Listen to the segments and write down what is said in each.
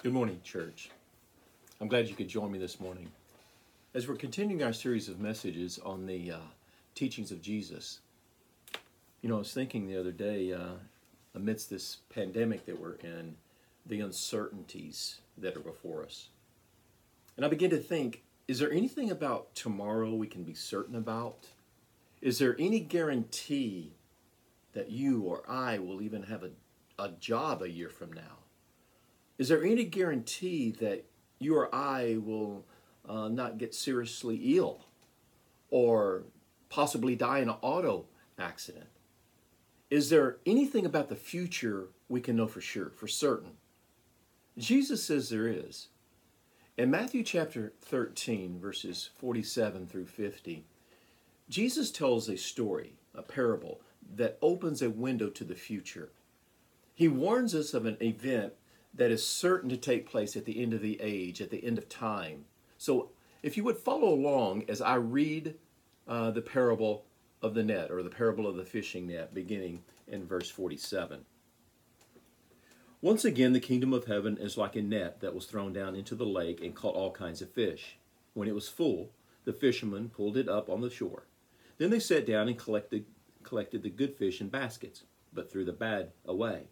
Good morning, church. I'm glad you could join me this morning. As we're continuing our series of messages on the uh, teachings of Jesus, you know, I was thinking the other day, uh, amidst this pandemic that we're in, the uncertainties that are before us. And I begin to think is there anything about tomorrow we can be certain about? Is there any guarantee that you or I will even have a, a job a year from now? Is there any guarantee that you or I will uh, not get seriously ill or possibly die in an auto accident? Is there anything about the future we can know for sure, for certain? Jesus says there is. In Matthew chapter 13, verses 47 through 50, Jesus tells a story, a parable, that opens a window to the future. He warns us of an event that is certain to take place at the end of the age, at the end of time. So, if you would follow along as I read uh, the parable of the net, or the parable of the fishing net, beginning in verse 47. Once again, the kingdom of heaven is like a net that was thrown down into the lake and caught all kinds of fish. When it was full, the fishermen pulled it up on the shore. Then they sat down and collected, collected the good fish in baskets, but threw the bad away.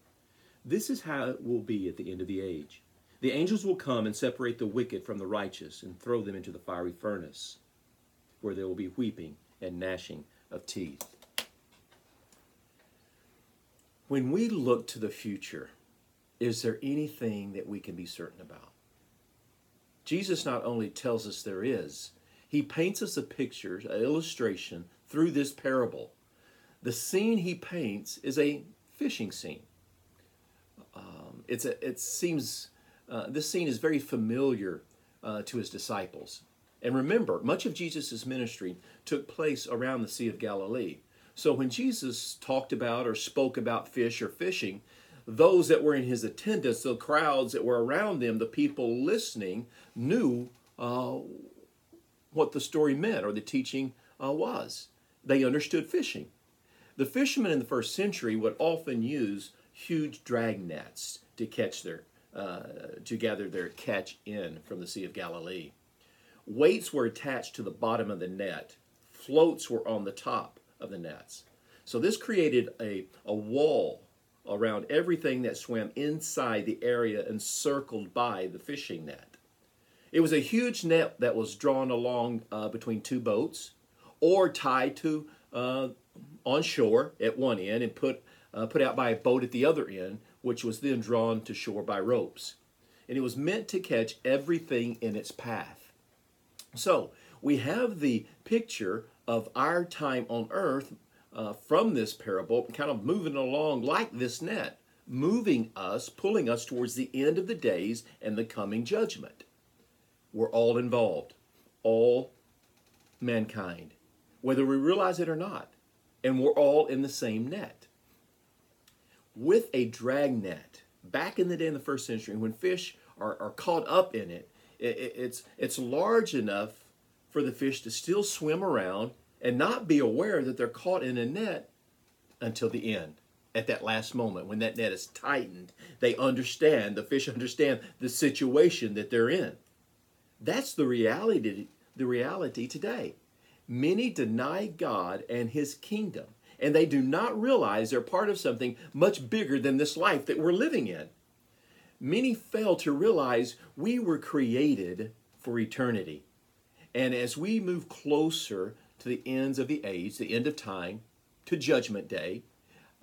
This is how it will be at the end of the age. The angels will come and separate the wicked from the righteous and throw them into the fiery furnace, where there will be weeping and gnashing of teeth. When we look to the future, is there anything that we can be certain about? Jesus not only tells us there is, he paints us a picture, an illustration through this parable. The scene he paints is a fishing scene. It's a, it seems uh, this scene is very familiar uh, to his disciples. And remember, much of Jesus' ministry took place around the Sea of Galilee. So when Jesus talked about or spoke about fish or fishing, those that were in his attendance, the crowds that were around them, the people listening, knew uh, what the story meant or the teaching uh, was. They understood fishing. The fishermen in the first century would often use huge drag nets to catch their uh, to gather their catch in from the Sea of Galilee. Weights were attached to the bottom of the net. Floats were on the top of the nets. So this created a, a wall around everything that swam inside the area encircled by the fishing net. It was a huge net that was drawn along uh, between two boats or tied to uh, on shore at one end and put, uh, put out by a boat at the other end, which was then drawn to shore by ropes. And it was meant to catch everything in its path. So we have the picture of our time on earth uh, from this parable, kind of moving along like this net, moving us, pulling us towards the end of the days and the coming judgment. We're all involved, all mankind, whether we realize it or not, and we're all in the same net. With a drag net, back in the day in the first century, when fish are, are caught up in it, it, it's, it's large enough for the fish to still swim around and not be aware that they're caught in a net until the end at that last moment when that net is tightened they understand the fish understand the situation that they're in. That's the reality the reality today. Many deny god and his kingdom and they do not realize they're part of something much bigger than this life that we're living in many fail to realize we were created for eternity and as we move closer to the ends of the age, the end of time, to Judgment Day,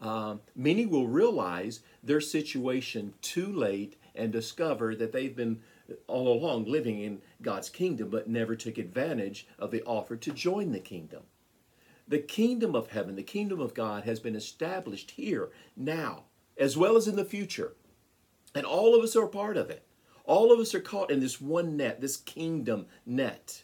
um, many will realize their situation too late and discover that they've been all along living in God's kingdom but never took advantage of the offer to join the kingdom. The kingdom of heaven, the kingdom of God, has been established here, now, as well as in the future. And all of us are part of it. All of us are caught in this one net, this kingdom net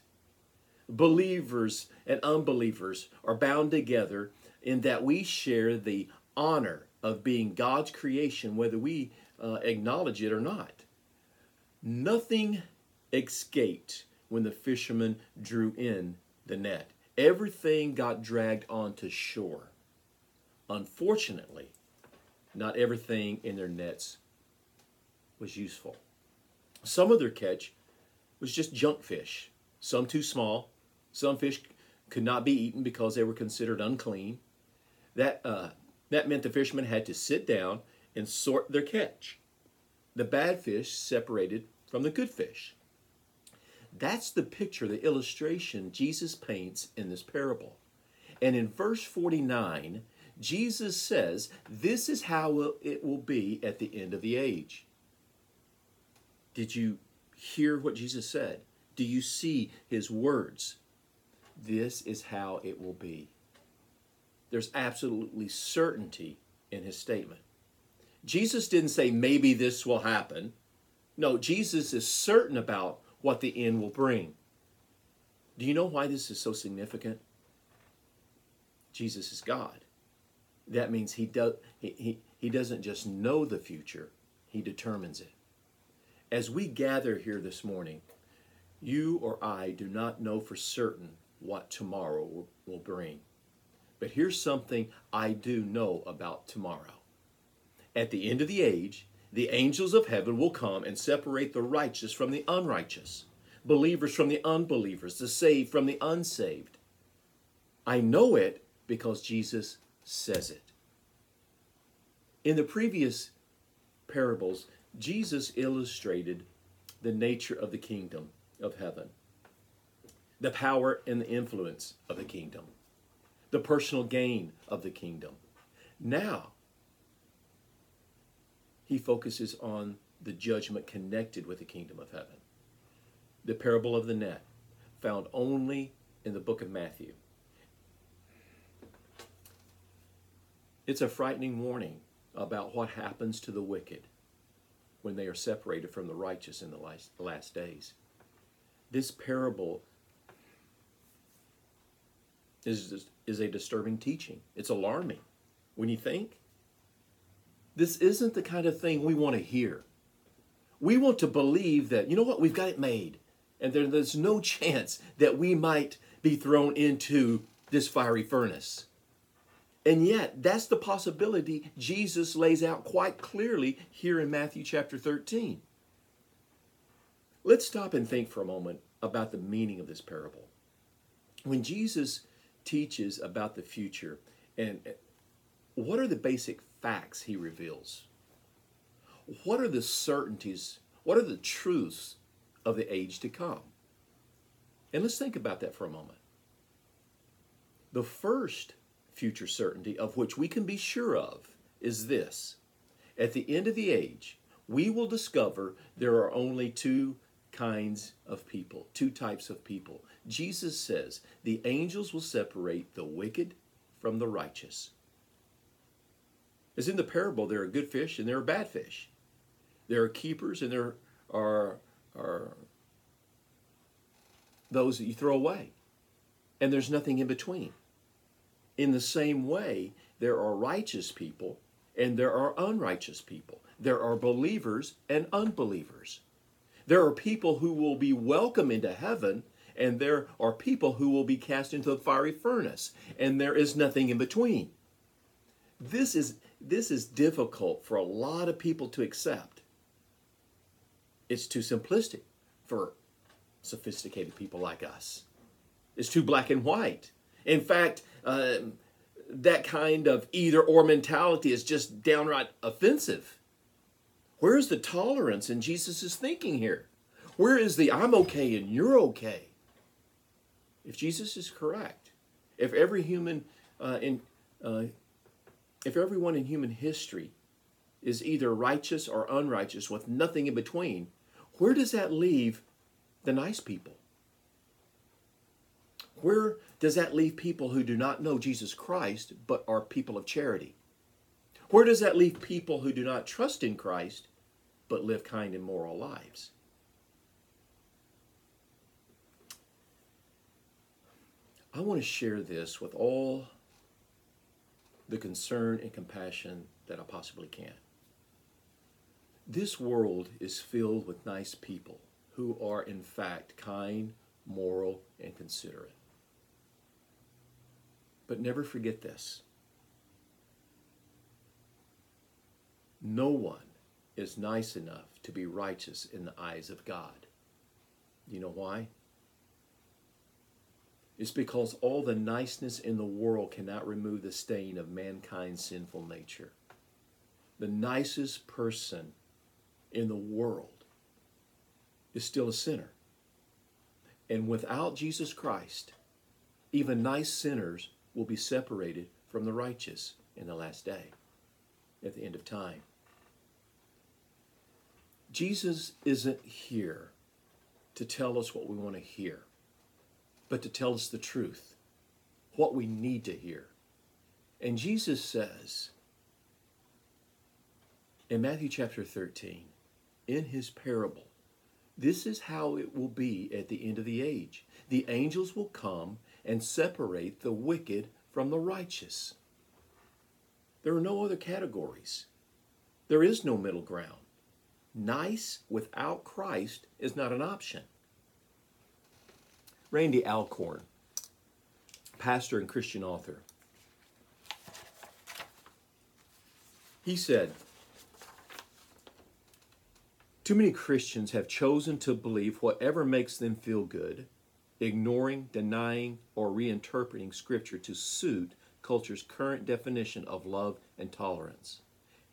believers and unbelievers are bound together in that we share the honor of being God's creation, whether we uh, acknowledge it or not. Nothing escaped when the fishermen drew in the net. Everything got dragged onto shore. Unfortunately, not everything in their nets was useful. Some of their catch was just junk fish, some too small. Some fish could not be eaten because they were considered unclean. That, uh, that meant the fishermen had to sit down and sort their catch. The bad fish separated from the good fish. That's the picture, the illustration Jesus paints in this parable. And in verse 49, Jesus says, This is how it will be at the end of the age. Did you hear what Jesus said? Do you see his words? This is how it will be. There's absolutely certainty in his statement. Jesus didn't say, maybe this will happen. No, Jesus is certain about what the end will bring. Do you know why this is so significant? Jesus is God. That means he, do, he, he, he doesn't just know the future, he determines it. As we gather here this morning, you or I do not know for certain what tomorrow will, will bring. But here's something I do know about tomorrow. At the end of the age, the angels of heaven will come and separate the righteous from the unrighteous, believers from the unbelievers, the saved from the unsaved. I know it because Jesus says it. In the previous parables, Jesus illustrated the nature of the kingdom of heaven, the power and the influence of the kingdom, the personal gain of the kingdom. Now, he focuses on the judgment connected with the kingdom of heaven. The parable of the net, found only in the book of Matthew. It's a frightening warning about what happens to the wicked when they are separated from the righteous in the last, days. This parable is, is a disturbing teaching. It's alarming when you think this isn't the kind of thing we want to hear. We want to believe that, you know what, we've got it made. And there, there's no chance that we might be thrown into this fiery furnace. And yet, that's the possibility Jesus lays out quite clearly here in Matthew chapter 13. Let's stop and think for a moment about the meaning of this parable. When Jesus teaches about the future, and what are the basic facts he reveals? What are the certainties? What are the truths of the age to come? And let's think about that for a moment. The first future certainty of which we can be sure of is this at the end of the age, we will discover there are only two kinds of people, two types of people. Jesus says the angels will separate the wicked from the righteous. As in the parable, there are good fish and there are bad fish. There are keepers and there are, are those that you throw away. And there's nothing in between. In the same way, there are righteous people and there are unrighteous people. There are believers and unbelievers. There are people who will be welcome into heaven, and there are people who will be cast into the fiery furnace, and there is nothing in between. This is this is difficult for a lot of people to accept. It's too simplistic for sophisticated people like us. It's too black and white. In fact, uh, that kind of either or mentality is just downright offensive. Where's the tolerance in Jesus' thinking here? Where is the I'm okay and you're okay? If Jesus is correct, if every human uh, in, uh, if everyone in human history is either righteous or unrighteous with nothing in between, where does that leave the nice people? Where does that leave people who do not know Jesus Christ but are people of charity? Where does that leave people who do not trust in Christ but live kind and moral lives? I want to share this with all the concern and compassion that I possibly can. This world is filled with nice people who are, in fact, kind, moral, and considerate. But never forget this no one is nice enough to be righteous in the eyes of God. You know why? It's because all the niceness in the world cannot remove the stain of mankind's sinful nature. The nicest person in the world is still a sinner. And without Jesus Christ, even nice sinners will be separated from the righteous in the last day, at the end of time. Jesus isn't here to tell us what we want to hear, but to tell us the truth, what we need to hear. And Jesus says in Matthew chapter 13, in his parable, this is how it will be at the end of the age. The angels will come and separate the wicked from the righteous. There are no other categories. There is no middle ground. Nice without Christ is not an option. Randy Alcorn, pastor and Christian author, he said, Too many Christians have chosen to believe whatever makes them feel good, ignoring, denying, or reinterpreting Scripture to suit culture's current definition of love and tolerance.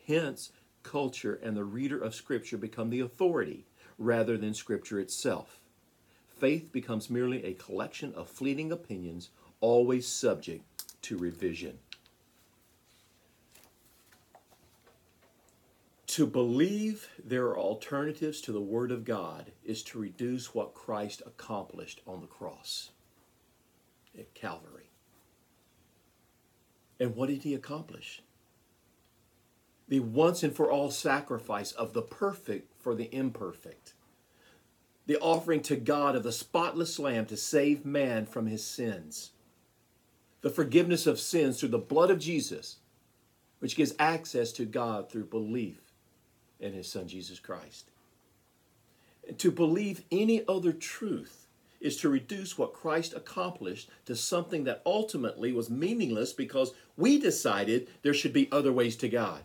Hence, culture and the reader of Scripture become the authority rather than Scripture itself. Faith becomes merely a collection of fleeting opinions, always subject to revision. To believe there are alternatives to the Word of God is to reduce what Christ accomplished on the cross at Calvary. And what did he accomplish? The once and for all sacrifice of the perfect for the imperfect. The offering to God of the spotless Lamb to save man from his sins. The forgiveness of sins through the blood of Jesus, which gives access to God through belief in his Son Jesus Christ. And to believe any other truth is to reduce what Christ accomplished to something that ultimately was meaningless because we decided there should be other ways to God.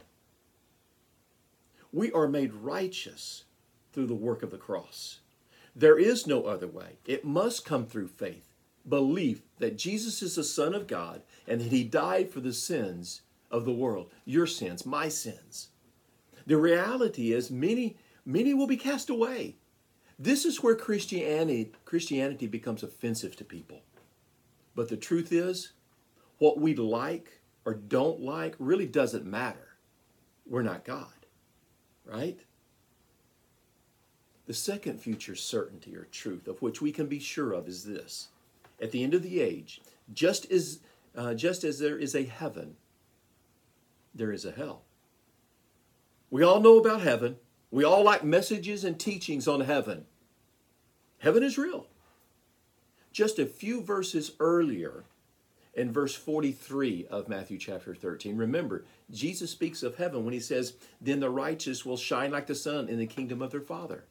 We are made righteous through the work of the cross. There is no other way. It must come through faith, belief that Jesus is the Son of God and that He died for the sins of the world, your sins, my sins. The reality is many, many will be cast away. This is where Christianity, Christianity becomes offensive to people. But the truth is, what we like or don't like really doesn't matter. We're not God, right? The second future certainty or truth of which we can be sure of is this. At the end of the age, just as, uh, just as there is a heaven, there is a hell. We all know about heaven. We all like messages and teachings on heaven. Heaven is real. Just a few verses earlier, in verse 43 of Matthew chapter 13, remember, Jesus speaks of heaven when he says, Then the righteous will shine like the sun in the kingdom of their Father.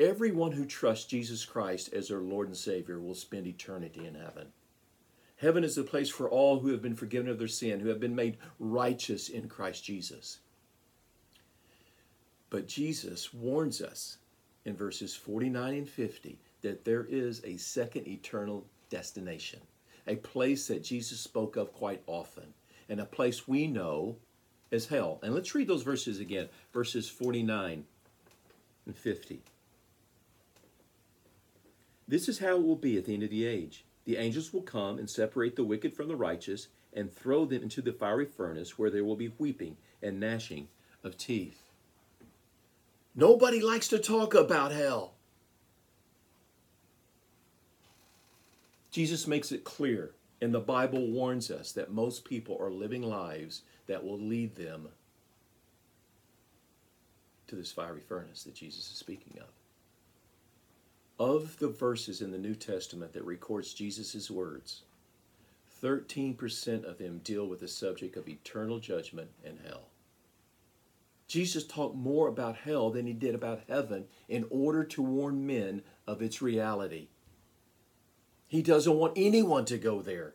Everyone who trusts Jesus Christ as their Lord and Savior will spend eternity in heaven. Heaven is the place for all who have been forgiven of their sin, who have been made righteous in Christ Jesus. But Jesus warns us in verses 49 and 50 that there is a second eternal destination, a place that Jesus spoke of quite often, and a place we know as hell. And let's read those verses again, verses 49 and 50. This is how it will be at the end of the age. The angels will come and separate the wicked from the righteous and throw them into the fiery furnace where there will be weeping and gnashing of teeth. Nobody likes to talk about hell. Jesus makes it clear, and the Bible warns us that most people are living lives that will lead them to this fiery furnace that Jesus is speaking of. Of the verses in the New Testament that records Jesus' words, 13% of them deal with the subject of eternal judgment and hell. Jesus talked more about hell than he did about heaven in order to warn men of its reality. He doesn't want anyone to go there.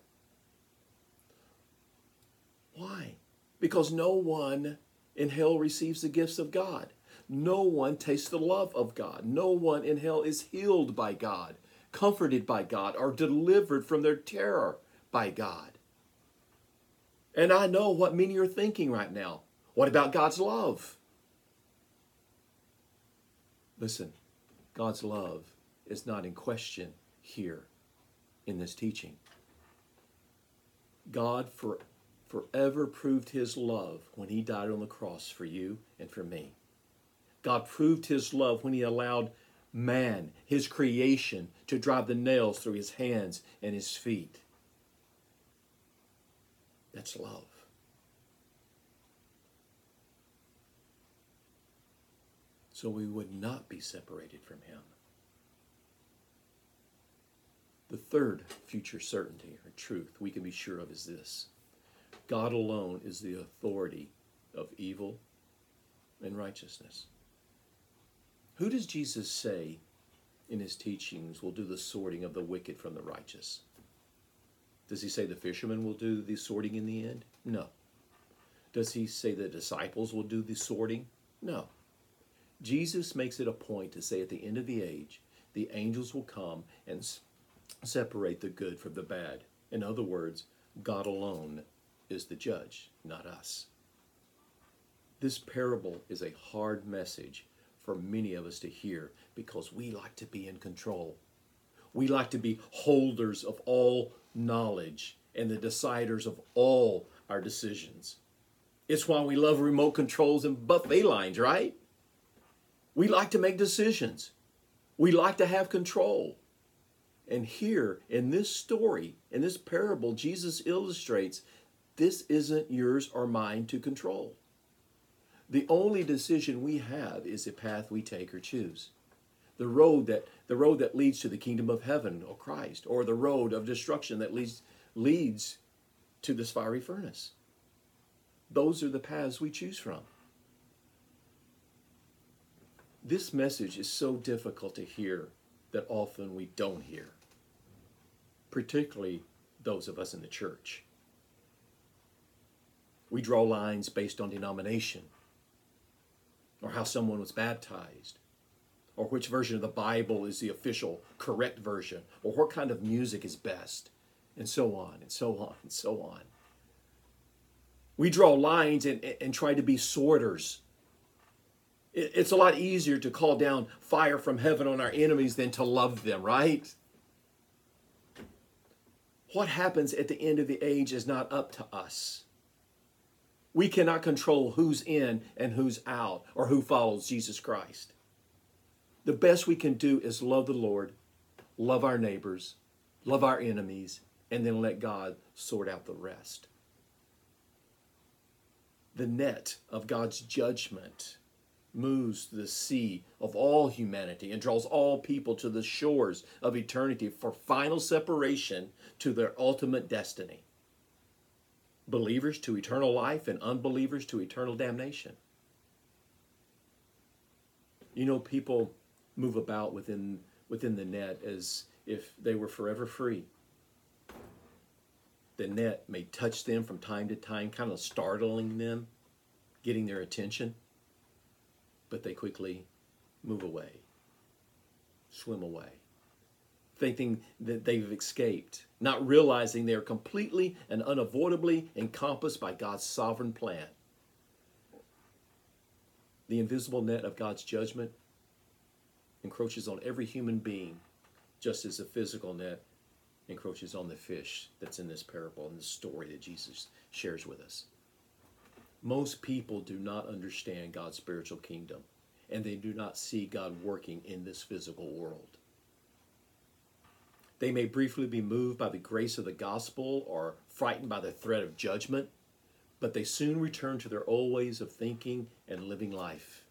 Why? Because no one in hell receives the gifts of God. No one tastes the love of God. No one in hell is healed by God, comforted by God, or delivered from their terror by God. And I know what many are thinking right now. What about God's love? Listen, God's love is not in question here in this teaching. God for, forever proved his love when he died on the cross for you and for me. God proved his love when he allowed man, his creation, to drive the nails through his hands and his feet. That's love. So we would not be separated from him. The third future certainty or truth we can be sure of is this God alone is the authority of evil and righteousness. Who does Jesus say in his teachings will do the sorting of the wicked from the righteous? Does he say the fishermen will do the sorting in the end? No. Does he say the disciples will do the sorting? No. Jesus makes it a point to say at the end of the age, the angels will come and separate the good from the bad. In other words, God alone is the judge, not us. This parable is a hard message for many of us to hear because we like to be in control. We like to be holders of all knowledge and the deciders of all our decisions. It's why we love remote controls and buffet lines, right? We like to make decisions. We like to have control. And here in this story, in this parable, Jesus illustrates this isn't yours or mine to control. The only decision we have is the path we take or choose. The road that the road that leads to the kingdom of heaven or Christ, or the road of destruction that leads leads to this fiery furnace. Those are the paths we choose from. This message is so difficult to hear that often we don't hear particularly those of us in the church. We draw lines based on denomination, or how someone was baptized, or which version of the Bible is the official correct version, or what kind of music is best, and so on, and so on, and so on. We draw lines and, and try to be sorters. It's a lot easier to call down fire from heaven on our enemies than to love them, right? what happens at the end of the age is not up to us. We cannot control who's in and who's out or who follows Jesus Christ. The best we can do is love the Lord, love our neighbors, love our enemies, and then let God sort out the rest. The net of God's judgment moves the sea of all humanity and draws all people to the shores of eternity for final separation to their ultimate destiny. Believers to eternal life and unbelievers to eternal damnation. You know, people move about within, within the net as if they were forever free. The net may touch them from time to time, kind of startling them, getting their attention but they quickly move away, swim away, thinking that they've escaped, not realizing they are completely and unavoidably encompassed by God's sovereign plan. The invisible net of God's judgment encroaches on every human being, just as the physical net encroaches on the fish that's in this parable and the story that Jesus shares with us. Most people do not understand God's spiritual kingdom, and they do not see God working in this physical world. They may briefly be moved by the grace of the gospel or frightened by the threat of judgment, but they soon return to their old ways of thinking and living life,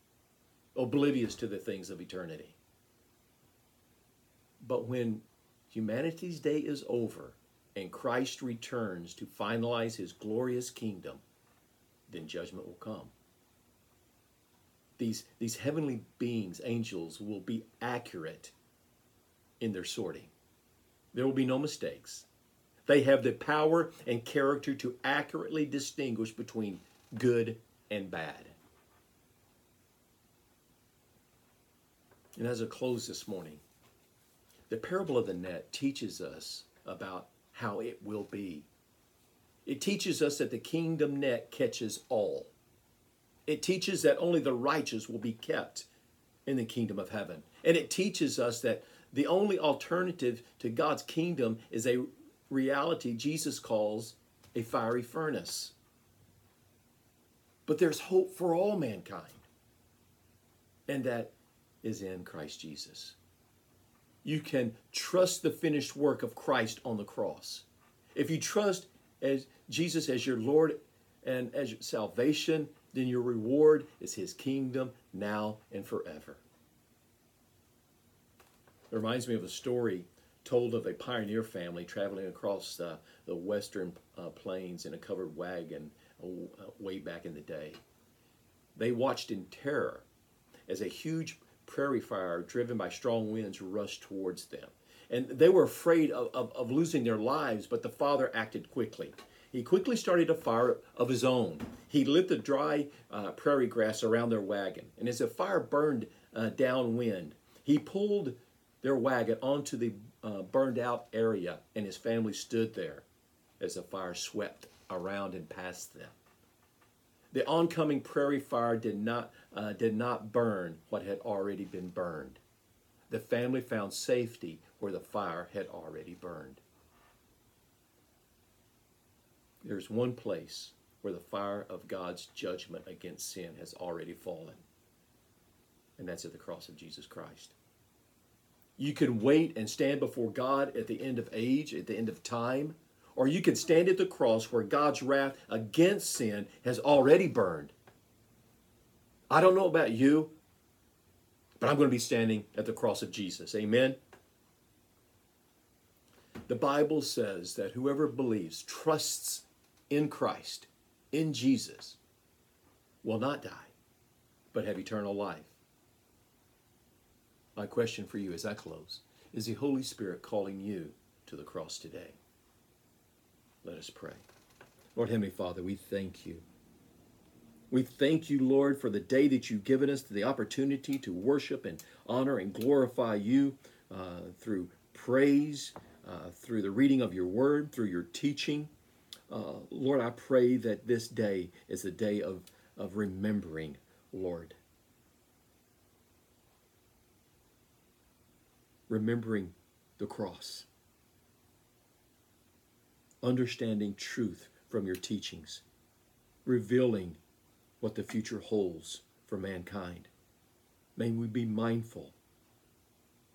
oblivious to the things of eternity. But when humanity's day is over and Christ returns to finalize his glorious kingdom, then judgment will come. These, these heavenly beings, angels, will be accurate in their sorting. There will be no mistakes. They have the power and character to accurately distinguish between good and bad. And as I close this morning, the parable of the net teaches us about how it will be. It teaches us that the kingdom net catches all. It teaches that only the righteous will be kept in the kingdom of heaven. And it teaches us that the only alternative to God's kingdom is a reality Jesus calls a fiery furnace. But there's hope for all mankind, and that is in Christ Jesus. You can trust the finished work of Christ on the cross. If you trust as Jesus as your Lord and as your salvation, then your reward is his kingdom now and forever. It reminds me of a story told of a pioneer family traveling across uh, the western uh, plains in a covered wagon uh, way back in the day. They watched in terror as a huge prairie fire driven by strong winds rushed towards them. And they were afraid of, of, of losing their lives, but the father acted quickly. He quickly started a fire of his own. He lit the dry uh, prairie grass around their wagon. And as the fire burned uh, downwind, he pulled their wagon onto the uh, burned out area, and his family stood there as the fire swept around and past them. The oncoming prairie fire did not, uh, did not burn what had already been burned. The family found safety where the fire had already burned. There's one place where the fire of God's judgment against sin has already fallen, and that's at the cross of Jesus Christ. You can wait and stand before God at the end of age, at the end of time, or you can stand at the cross where God's wrath against sin has already burned. I don't know about you, but I'm going to be standing at the cross of Jesus. Amen. The Bible says that whoever believes, trusts in Christ, in Jesus, will not die, but have eternal life. My question for you as I close is the Holy Spirit calling you to the cross today? Let us pray. Lord Heavenly Father, we thank you. We thank you, Lord, for the day that you've given us, the opportunity to worship and honor and glorify you uh, through praise, uh, through the reading of your word, through your teaching. Uh, Lord, I pray that this day is a day of, of remembering, Lord. Remembering the cross. Understanding truth from your teachings. Revealing what the future holds for mankind. May we be mindful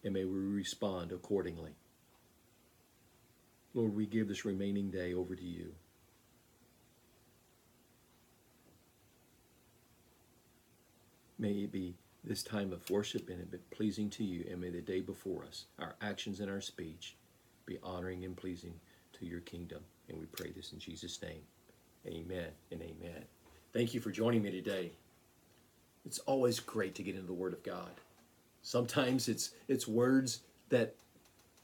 and may we respond accordingly. Lord, we give this remaining day over to you. May it be this time of worship and it be pleasing to you, and may the day before us, our actions and our speech, be honoring and pleasing to your kingdom. And we pray this in Jesus' name. Amen and amen. Thank you for joining me today. It's always great to get into the Word of God. Sometimes it's it's words that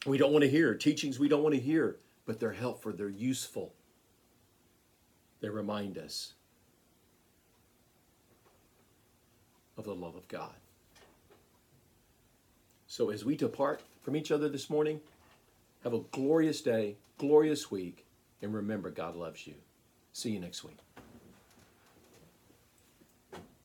we don't want to hear, teachings we don't want to hear, but they're helpful, they're useful. They remind us of the love of God. So as we depart from each other this morning, have a glorious day, glorious week, and remember God loves you. See you next week.